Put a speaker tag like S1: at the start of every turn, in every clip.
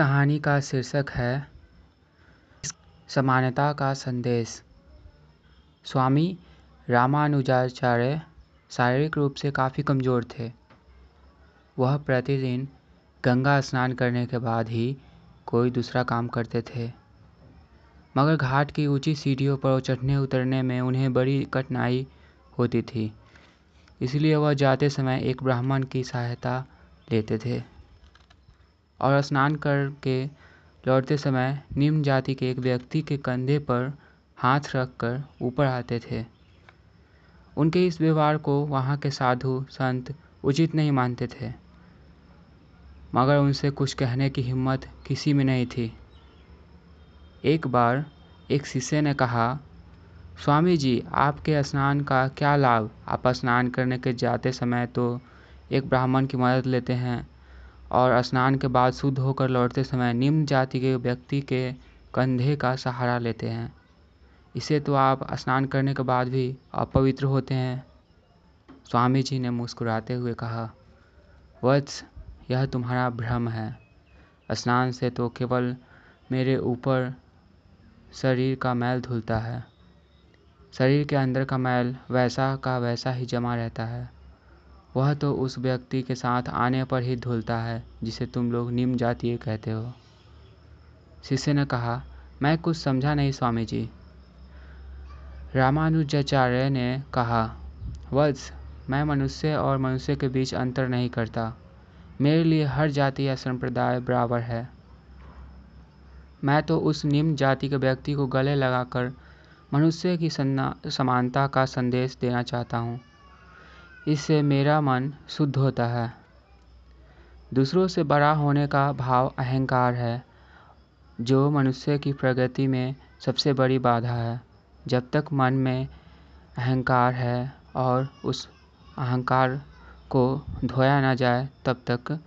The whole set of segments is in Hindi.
S1: कहानी का शीर्षक है, समानता का संदेश। स्वामी रामानुजाचार्य शारीरिक रूप से काफ़ी कमज़ोर थे। वह प्रतिदिन गंगा स्नान करने के बाद ही कोई दूसरा काम करते थे। मगर घाट की ऊँची सीढ़ियों पर चढ़ने उतरने में उन्हें बड़ी कठिनाई होती थी। इसलिए वह जाते समय एक ब्राह्मण की सहायता लेते थे। और स्नान करके लौटते समय निम्न जाति के एक व्यक्ति के कंधे पर हाथ रखकर ऊपर आते थे। उनके इस व्यवहार को वहाँ के साधु संत उचित नहीं मानते थे। मगर उनसे कुछ कहने की हिम्मत किसी में नहीं थी। एक बार एक शिष्य ने कहा, स्वामी जी, आपके स्नान का क्या लाभ? आप स्नान करने के जाते समय तो एक ब्राह्मण की मदद लेते हैं। और स्नान के बाद शुद्ध होकर लौटते समय निम्न जाति के व्यक्ति के कंधे का सहारा लेते हैं। इसे तो आप स्नान करने के बाद भी अपवित्र होते हैं। स्वामी जी ने मुस्कुराते हुए कहा, वत्स, यह तुम्हारा भ्रम है। स्नान से तो केवल मेरे ऊपर शरीर का मैल धुलता है। शरीर के अंदर का मैल वैसा का वैसा ही जमा रहता है। वह तो उस व्यक्ति के साथ आने पर ही धुलता है, जिसे तुम लोग निम्न जातीय कहते हो। शिष्य ने कहा, मैं कुछ समझा नहीं स्वामी जी रामानुजाचार्य ने कहा, वत्स, मैं मनुष्य और मनुष्य के बीच अंतर नहीं करता। मेरे लिए हर जाति या संप्रदाय बराबर है। मैं तो उस निम्न जाति के व्यक्ति को गले लगाकर मनुष्य की समानता का संदेश देना चाहता हूँ। इससे मेरा मन शुद्ध होता है। दूसरों से बड़ा होने का भाव अहंकार है, जो मनुष्य की प्रगति में सबसे बड़ी बाधा है। जब तक मन में अहंकार है और उस अहंकार को धोया ना जाए, तब तक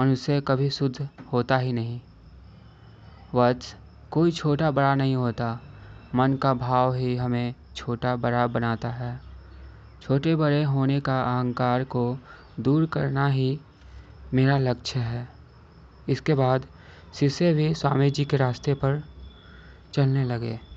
S1: मनुष्य कभी शुद्ध होता ही नहीं। वत्स, कोई छोटा बड़ा नहीं होता। मन का भाव ही हमें छोटा बड़ा बनाता है। छोटे बड़े होने का अहंकार को दूर करना ही मेरा लक्ष्य है। इसके बाद शिष्य भी स्वामी जी के रास्ते पर चलने लगे।